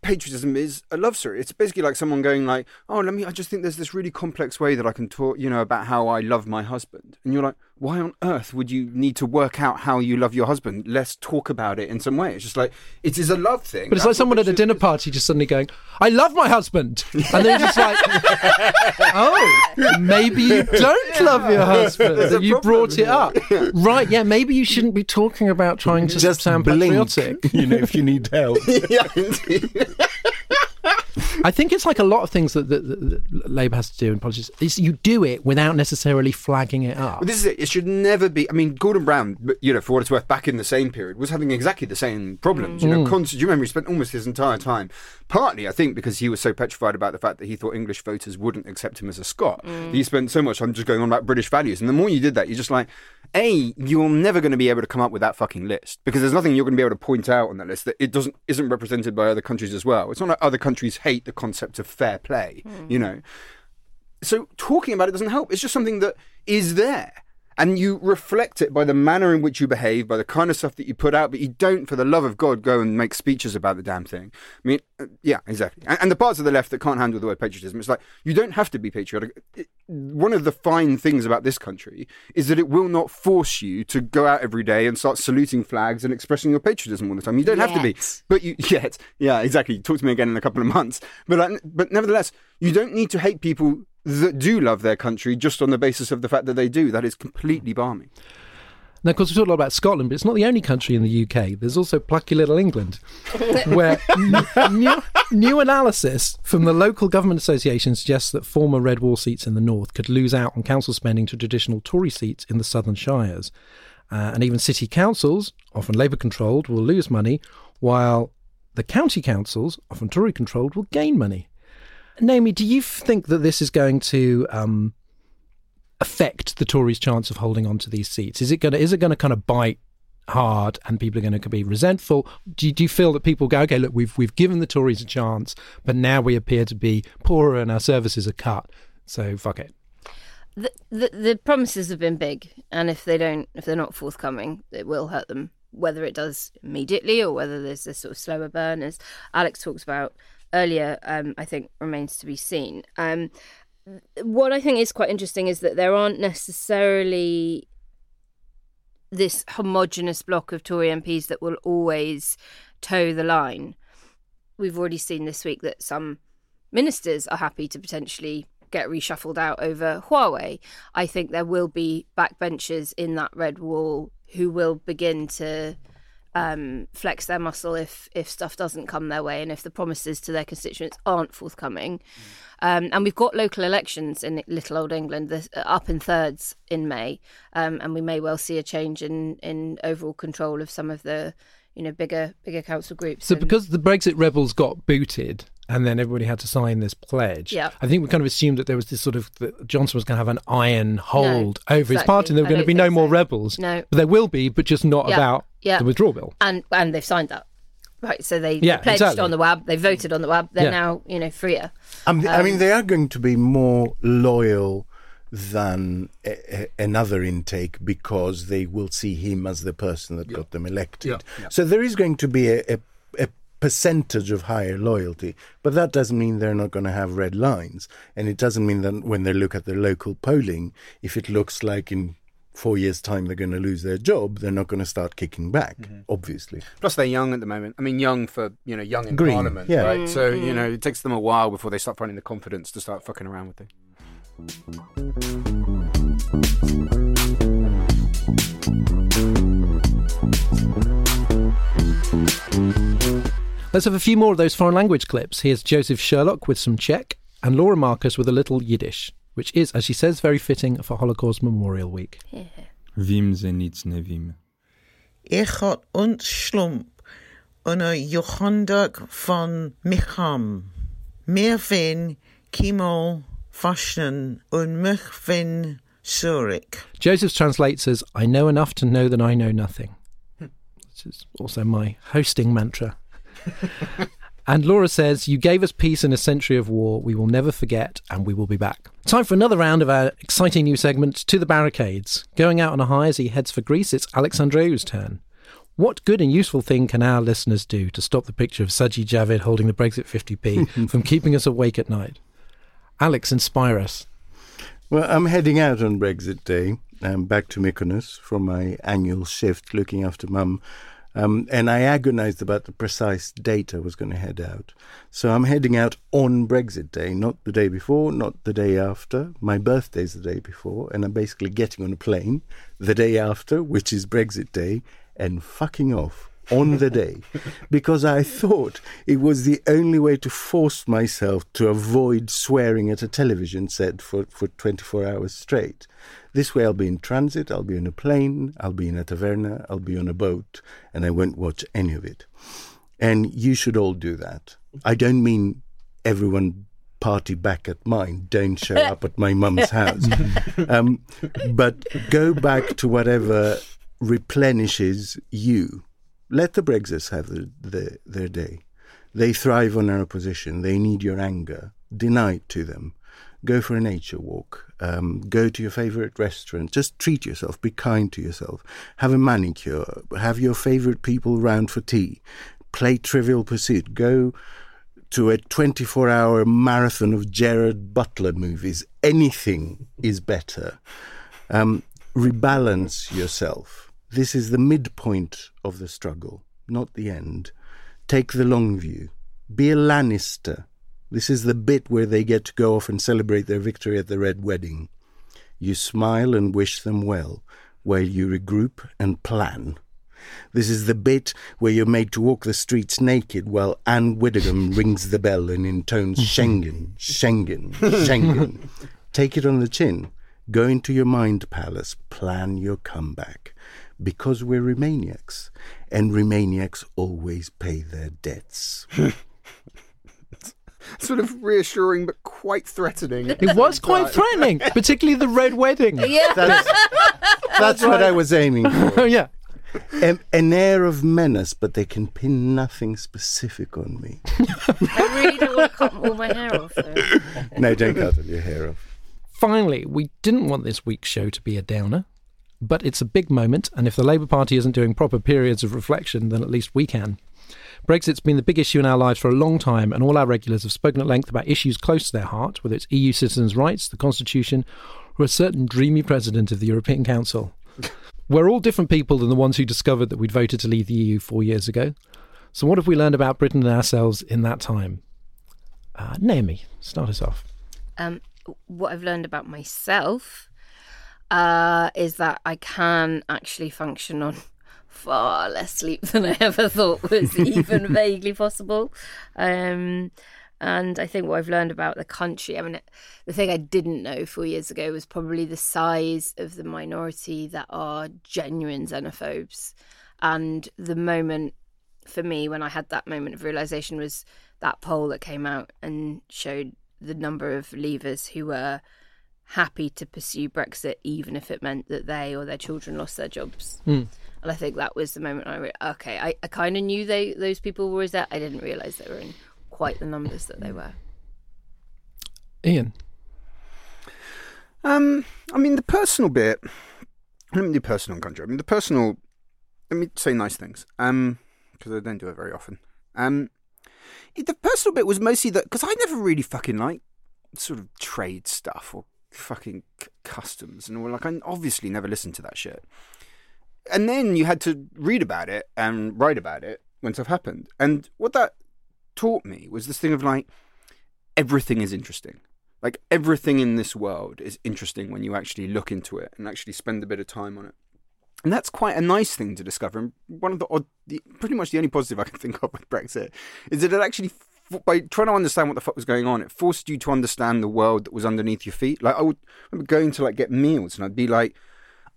Patriotism is a love story. It's basically like someone going like, "Oh, let me." I just think there's this really complex way that I can talk, you know, about how I love my husband. And you're like, "Why on earth would you need to work out how you love your husband? Let's talk about it in some way." It's just like it is a love thing. But it's That's like someone at a dinner is. party just suddenly going, I love my husband. And they're just like, oh, maybe you don't love your husband. That you problem brought it up. Right, yeah, maybe you shouldn't be talking about trying to just sound blink patriotic. you know if you need help yeah, indeed. I think it's like a lot of things that, that, that, that Labour has to do in politics. Is you do it without necessarily flagging it up. But this is it. It should never be. I mean, Gordon Brown, you know, for what it's worth, back in the same period, was having exactly the same problems. You know, mm. const- do you remember he spent almost his entire time, partly, I think, because he was so petrified about the fact that he thought English voters wouldn't accept him as a Scot. Mm. He spent so much time just going on about British values. And the more you did that, you're just like, A, you're never going to be able to come up with that fucking list because there's nothing you're going to be able to point out on that list that it doesn't isn't represented by other countries as well. It's not like other countries hate the concept of fair play, you hmm. know so talking about it doesn't help. It's just something that is there. And you reflect it by the manner in which you behave, by the kind of stuff that you put out, but you don't, for the love of God, go and make speeches about the damn thing. I mean, uh, yeah, exactly. And, and the parts of the left that can't handle the word patriotism, it's like, you don't have to be patriotic. It- one of the fine things about this country is that it will not force you to go out every day and start saluting flags and expressing your patriotism all the time. You don't have to be. But you yet, yeah, exactly. Talk to me again in a couple of months. But uh, but nevertheless, you don't need to hate people that do love their country just on the basis of the fact that they do. That is completely balmy. Now, of course, we talked a lot about Scotland, but it's not the only country in the UK. There's also plucky little England, where n- new, new analysis from the local government association suggests that former red wall seats in the north could lose out on council spending to traditional Tory seats in the southern shires. Uh, and even city councils, often Labour controlled, will lose money, while the county councils, often Tory controlled, will gain money. Naomi, do you think that this is going to um, affect the Tories' chance of holding on to these seats? Is it going to is it going to kind of bite hard and people are going to be resentful? Do you, do you feel that people go, okay, look, we've we've given the Tories a chance, but now we appear to be poorer and our services are cut, so fuck it. the, the the promises have been big, and if they don't, if they're not forthcoming, it will hurt them. Whether it does immediately or whether there's a sort of slower burn, as Alex talks about earlier, um, I think remains to be seen. Um, what I think is quite interesting is that there aren't necessarily this homogenous block of Tory MPs that will always toe the line. We've already seen this week that some ministers are happy to potentially get reshuffled out over Huawei. I think there will be backbenchers in that red wall who will begin to um, flex their muscle if if stuff doesn't come their way and if the promises to their constituents aren't forthcoming. Um, and we've got local elections in little old England this, uh, up in thirds in May, um, and we may well see a change in in overall control of some of the you know bigger bigger council groups. So and- because the Brexit rebels got booted and then everybody had to sign this pledge, Yeah. I think we kind of assumed that there was this sort of that Johnson was going to have an iron hold over his party and there were I going to be no think more rebels. No. But there will be, but just not about Yeah. the withdrawal bill. and and they've signed that. Right, so they, Yeah, they pledged exactly. on the web, they voted on the web, they're Yeah. now, you know, freer. I mean, I Um, mean, they are going to be more loyal than a, a- another intake because they will see him as the person that got them elected. So there is going to be a, a, a percentage of higher loyalty, but that doesn't mean they're not going to have red lines, and it doesn't mean that when they look at their local polling, if it looks like in four years' time they're going to lose their job, they're not going to start kicking back. Mm-hmm. Obviously. Plus, they're young at the moment. I mean, young for you know, young in Green, Parliament, yeah. right? So you mm-hmm. know, it takes them a while before they start finding the confidence to start fucking around with it. Let's have a few more of those foreign language clips. Here's Joseph Sherlock with some Czech and Laura Marcus with a little Yiddish, which is, as she says, very fitting for Holocaust Memorial Week. Vím, že nic nevím. Ich had ontslump onder Johandak van Micham. Meer fin Kimo Fashion und mich fin Zurich. Joseph's translates as, I know enough to know that I know nothing. Which is also my hosting mantra. and Laura says, You gave us peace in a century of war. We will never forget, and we will be back. Time for another round of our exciting new segment, To the Barricades. Going out on a high as he heads for Greece, it's Alex Andreou's turn. What good and useful thing can our listeners do to stop the picture of Sajid Javid holding the Brexit 50p from keeping us awake at night? Alex, inspire us. Well, I'm heading out on Brexit Day, um, back to Mykonos for my annual shift looking after mum. Um, and I agonized about the precise date I was going to head out. So I'm heading out on Brexit Day, not the day before, not the day after. My birthday's the day before, and I'm basically getting on a plane the day after, which is Brexit Day, and fucking off on the day because I thought it was the only way to force myself to avoid swearing at a television set for, for 24 hours straight. This way, I'll be in transit, I'll be on a plane, I'll be in a taverna, I'll be on a boat, and I won't watch any of it. And you should all do that. I don't mean everyone party back at mine, don't show up at my mum's house. Um, but go back to whatever replenishes you. Let the Brexits have the, the, their day. They thrive on our opposition. They need your anger. Deny it to them. Go for a nature walk. Um, go to your favorite restaurant. Just treat yourself. Be kind to yourself. Have a manicure. Have your favorite people round for tea. Play Trivial Pursuit. Go to a 24 hour marathon of Gerard Butler movies. Anything is better. Um, rebalance yourself. This is the midpoint of the struggle, not the end. Take the long view. Be a Lannister. This is the bit where they get to go off and celebrate their victory at the Red Wedding. You smile and wish them well, while you regroup and plan. This is the bit where you're made to walk the streets naked while Ann Widdecombe rings the bell and intones Schengen, Schengen, Schengen. Take it on the chin. Go into your mind palace. Plan your comeback. Because we're Remainiacs. And Remainiacs always pay their debts. Sort of reassuring, but quite threatening. It was quite threatening, particularly the Red Wedding. Yeah. That's, that's what I was aiming for. Oh, yeah. An, an air of menace, but they can pin nothing specific on me. I really don't want to cut all my hair off, though. No, don't cut all your hair off. Finally, we didn't want this week's show to be a downer, but it's a big moment, and if the Labour Party isn't doing proper periods of reflection, then at least we can. Brexit's been the big issue in our lives for a long time, and all our regulars have spoken at length about issues close to their heart, whether it's EU citizens' rights, the Constitution, or a certain dreamy president of the European Council. we're all different people than the ones who discovered that we'd voted to leave the EU four years ago. So, what have we learned about Britain and ourselves in that time? Uh, Naomi, start us off. Um, what I've learned about myself uh, is that I can actually function on far less sleep than I ever thought was even vaguely possible. Um, and I think what I've learned about the country, I mean, the thing I didn't know four years ago was probably the size of the minority that are genuine xenophobes. And the moment for me when I had that moment of realization was that poll that came out and showed the number of leavers who were happy to pursue Brexit, even if it meant that they or their children lost their jobs. Mm. And I think that was the moment I re- okay, I, I kind of knew they those people were as that. I didn't realize they were in quite the numbers that they were. Ian. Um, I mean, the personal bit. Let me do personal and country. I mean, the personal. Let me say nice things. Um, because I don't do it very often. Um, the personal bit was mostly that because I never really fucking like sort of trade stuff or fucking c- customs and all. Like, I obviously never listened to that shit. And then you had to read about it and write about it when stuff happened. And what that taught me was this thing of like everything is interesting. Like everything in this world is interesting when you actually look into it and actually spend a bit of time on it. And that's quite a nice thing to discover. And one of the odd, the, pretty much the only positive I can think of with Brexit is that it actually, by trying to understand what the fuck was going on, it forced you to understand the world that was underneath your feet. Like I would I remember going to like get meals and I'd be like,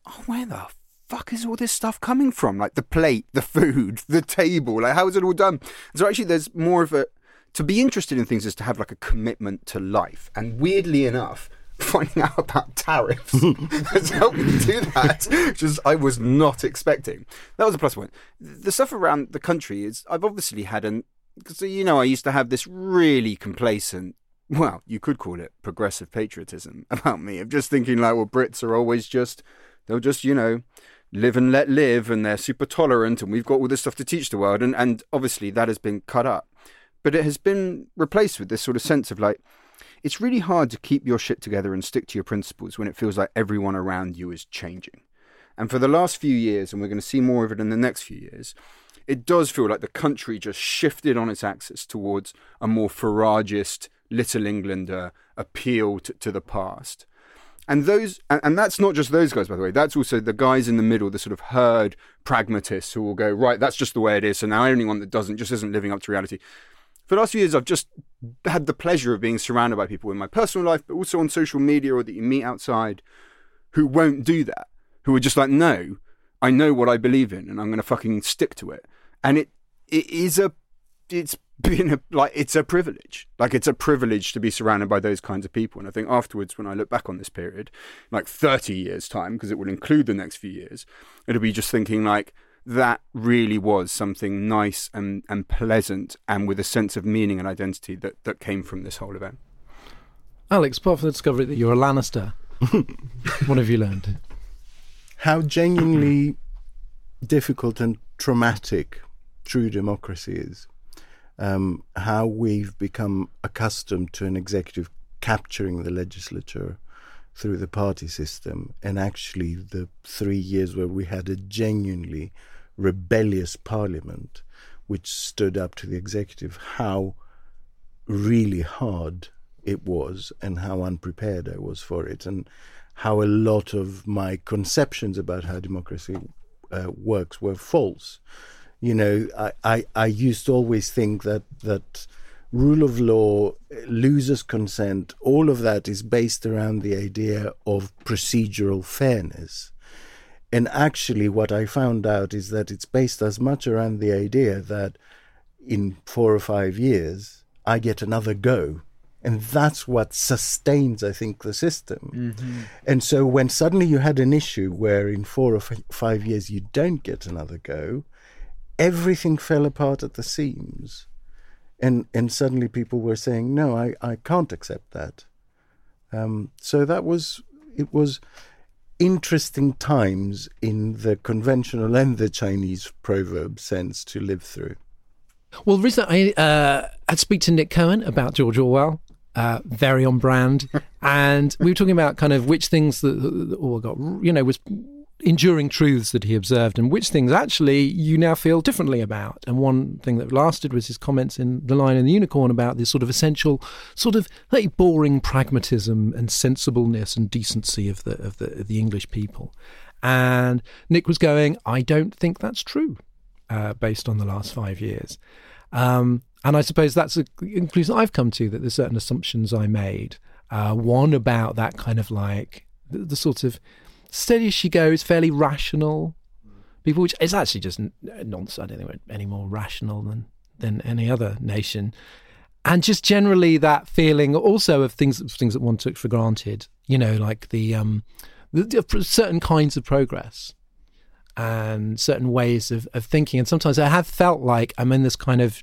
oh, where the fuck is all this stuff coming from? Like the plate, the food, the table. Like how is it all done? So actually, there's more of a to be interested in things is to have like a commitment to life. And weirdly enough, finding out about tariffs has helped me do that, which is I was not expecting. That was a plus point. The stuff around the country is I've obviously had an because you know I used to have this really complacent. Well, you could call it progressive patriotism about me of just thinking like, well, Brits are always just they'll just you know live and let live, and they're super tolerant, and we've got all this stuff to teach the world, and and obviously that has been cut up, but it has been replaced with this sort of sense of like it's really hard to keep your shit together and stick to your principles when it feels like everyone around you is changing. And for the last few years, and we're going to see more of it in the next few years, it does feel like the country just shifted on its axis towards a more Farageist, Little Englander uh, appeal to, to the past. And those, and, and that's not just those guys, by the way. That's also the guys in the middle, the sort of herd pragmatists who will go, right, that's just the way it is. So now anyone that doesn't just isn't living up to reality for the last few years, I've just had the pleasure of being surrounded by people in my personal life, but also on social media or that you meet outside who won't do that, who are just like, no, I know what I believe in and I'm going to fucking stick to it. And it, it is a, it's been a, like, it's a privilege. Like, it's a privilege to be surrounded by those kinds of people. And I think afterwards, when I look back on this period, like 30 years' time, because it will include the next few years, it'll be just thinking like, that really was something nice and, and pleasant and with a sense of meaning and identity that, that came from this whole event. Alex, apart from the discovery that you're a Lannister, what have you learned? How genuinely difficult and traumatic true democracy is. Um, how we've become accustomed to an executive capturing the legislature through the party system, and actually the three years where we had a genuinely rebellious parliament which stood up to the executive, how really hard it was and how unprepared I was for it, and how a lot of my conceptions about how democracy uh, works were false. You know, I, I, I used to always think that that rule of law, losers' consent, all of that is based around the idea of procedural fairness. And actually, what I found out is that it's based as much around the idea that in four or five years, I get another go. And that's what sustains, I think, the system. Mm-hmm. And so when suddenly you had an issue where in four or f- five years you don't get another go, everything fell apart at the seams and and suddenly people were saying, "No, I, I can't accept that." Um, so that was it was interesting times in the conventional and the Chinese proverb sense to live through. Well, recently I uh, had speak to Nick Cohen about George Orwell. Uh, very on brand, and we were talking about kind of which things that, that Orwell got, you know, was enduring truths that he observed and which things actually you now feel differently about. And one thing that lasted was his comments in The Lion and the Unicorn about this sort of essential, sort of like boring pragmatism and sensibleness and decency of the of the, of the English people. And Nick was going, I don't think that's true, uh, based on the last five years. Um, and I suppose that's a conclusion I've come to that there's certain assumptions I made. Uh, one about that kind of like the, the sort of steady as she goes, fairly rational people, which is actually just nonsense. I don't think we're any more rational than than any other nation. And just generally that feeling also of things things that one took for granted, you know, like the um the, the certain kinds of progress and certain ways of, of thinking. And sometimes I have felt like I'm in this kind of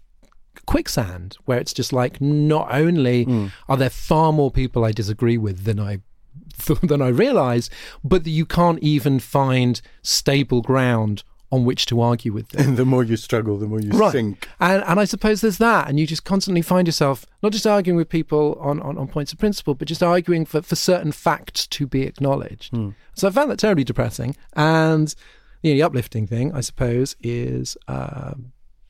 quicksand where it's just like not only mm. are there far more people I disagree with than I than I realize, but that you can't even find stable ground on which to argue with them. And the more you struggle, the more you right. sink. And and I suppose there's that, and you just constantly find yourself not just arguing with people on, on, on points of principle, but just arguing for, for certain facts to be acknowledged. Mm. So I found that terribly depressing. And you know, the uplifting thing, I suppose, is uh,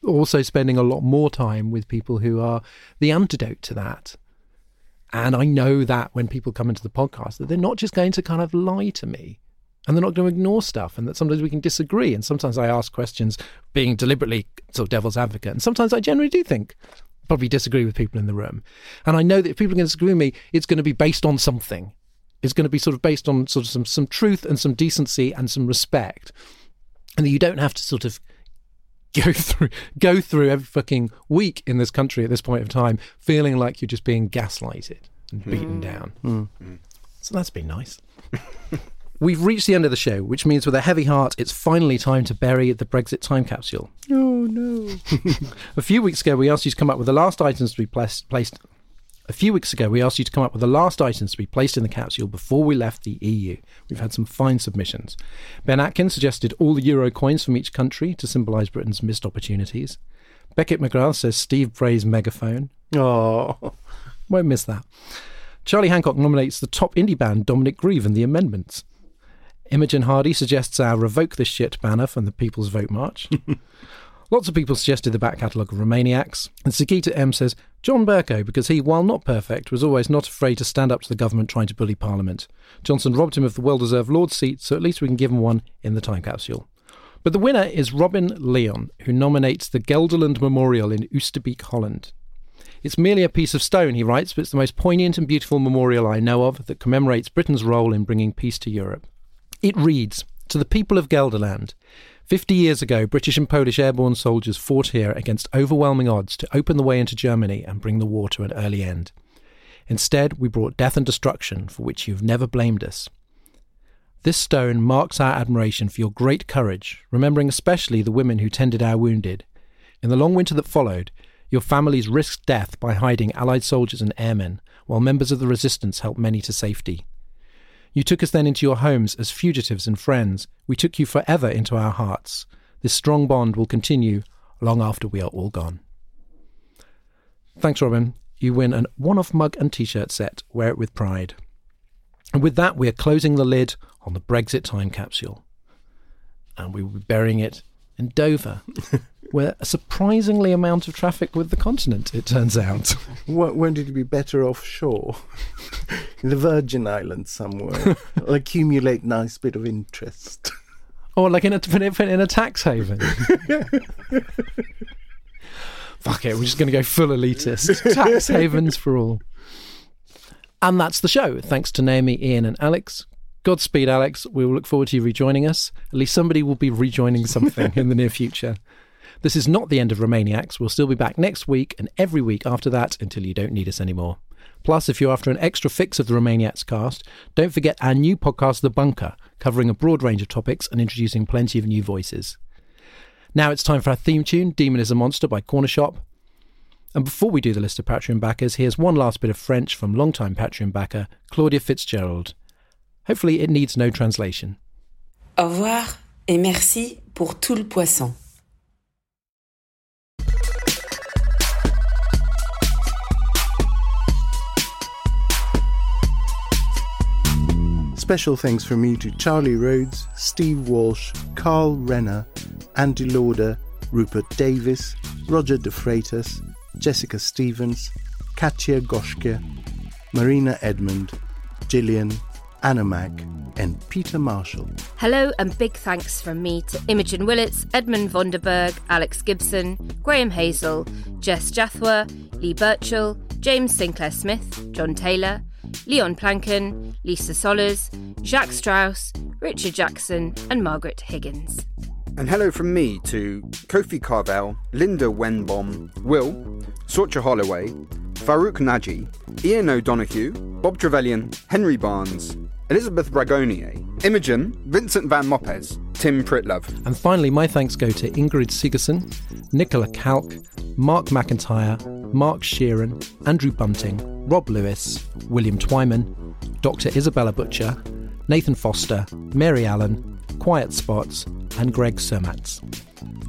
also spending a lot more time with people who are the antidote to that. And I know that when people come into the podcast, that they're not just going to kind of lie to me and they're not going to ignore stuff and that sometimes we can disagree. And sometimes I ask questions being deliberately sort of devil's advocate. And sometimes I generally do think probably disagree with people in the room. And I know that if people are going to disagree with me, it's going to be based on something. It's going to be sort of based on sort of some, some truth and some decency and some respect. And that you don't have to sort of go through go through every fucking week in this country at this point of time feeling like you're just being gaslighted and beaten mm. down. Mm. So that's been nice. We've reached the end of the show, which means with a heavy heart, it's finally time to bury the Brexit time capsule. Oh no. a few weeks ago, we asked you to come up with the last items to be placed, placed a few weeks ago, we asked you to come up with the last items to be placed in the capsule before we left the EU. We've had some fine submissions. Ben Atkins suggested all the euro coins from each country to symbolise Britain's missed opportunities. Beckett McGrath says Steve Bray's megaphone. Oh, won't miss that. Charlie Hancock nominates the top indie band Dominic Grieve and the Amendments. Imogen Hardy suggests our Revoke This Shit banner from the People's Vote March. Lots of people suggested the back catalogue of Remainiacs, and Sagita M says John Bercow because he, while not perfect, was always not afraid to stand up to the government trying to bully Parliament. Johnson robbed him of the well deserved Lord's seat, so at least we can give him one in the time capsule. But the winner is Robin Leon, who nominates the Gelderland Memorial in Oosterbeek, Holland. It's merely a piece of stone, he writes, but it's the most poignant and beautiful memorial I know of that commemorates Britain's role in bringing peace to Europe. It reads To the people of Gelderland, Fifty years ago, British and Polish airborne soldiers fought here against overwhelming odds to open the way into Germany and bring the war to an early end. Instead, we brought death and destruction, for which you've never blamed us. This stone marks our admiration for your great courage, remembering especially the women who tended our wounded. In the long winter that followed, your families risked death by hiding Allied soldiers and airmen, while members of the resistance helped many to safety. You took us then into your homes as fugitives and friends. We took you forever into our hearts. This strong bond will continue long after we are all gone. Thanks, Robin. You win an one off mug and t shirt set. Wear it with pride. And with that, we are closing the lid on the Brexit time capsule. And we will be burying it in Dover, where a surprisingly amount of traffic with the continent, it turns out. Won't it be better offshore? in the Virgin Islands somewhere. accumulate nice bit of interest. Or like in a, in a tax haven. Fuck it, we're just going to go full elitist. Tax havens for all. And that's the show. Thanks to Naomi, Ian, and Alex. Godspeed, Alex. We will look forward to you rejoining us. At least somebody will be rejoining something in the near future. This is not the end of Remainiacs. We'll still be back next week and every week after that until you don't need us anymore. Plus, if you're after an extra fix of the Remainiacs cast, don't forget our new podcast, The Bunker, covering a broad range of topics and introducing plenty of new voices. Now it's time for our theme tune, Demon is a Monster by Cornershop. And before we do the list of Patreon backers, here's one last bit of French from longtime Patreon backer Claudia Fitzgerald. Hopefully, it needs no translation. Au revoir et merci pour tout le poisson. Special thanks from me to Charlie Rhodes, Steve Walsh, Carl Renner, Andy Lauder, Rupert Davis, Roger De Freitas, Jessica Stevens, Katja Goschke, Marina Edmund, Gillian, Anna Mack, and Peter Marshall. Hello and big thanks from me to Imogen Willits, Edmund Vonderberg, Alex Gibson, Graham Hazel, Jess Jathwa, Lee Birchall, James Sinclair Smith, John Taylor, Leon Plankin, Lisa Solers, Jacques Strauss, Richard Jackson, and Margaret Higgins. And hello from me to Kofi Carvel, Linda Wenbom, Will, Sorcha Holloway, Farouk Naji, Ian O'Donoghue, Bob Trevelyan, Henry Barnes, Elizabeth Bragonier, Imogen, Vincent Van Mopes, Tim Pritlove. And finally, my thanks go to Ingrid Sigerson, Nicola Kalk, Mark McIntyre, Mark Sheeran, Andrew Bunting, Rob Lewis, William Twyman, Dr. Isabella Butcher, Nathan Foster, Mary Allen, Quiet Spots, and Greg Surmatz.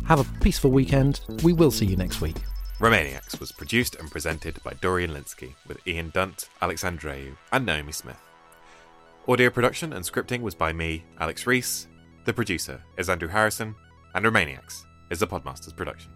Have a peaceful weekend. We will see you next week. Remainiacs was produced and presented by Dorian Lynskey with Ian Dunt, Alex Andreou, and Naomi Smith. Audio production and scripting was by me, Alex Reese. The producer is Andrew Harrison, and Remainiacs is the Podmasters production.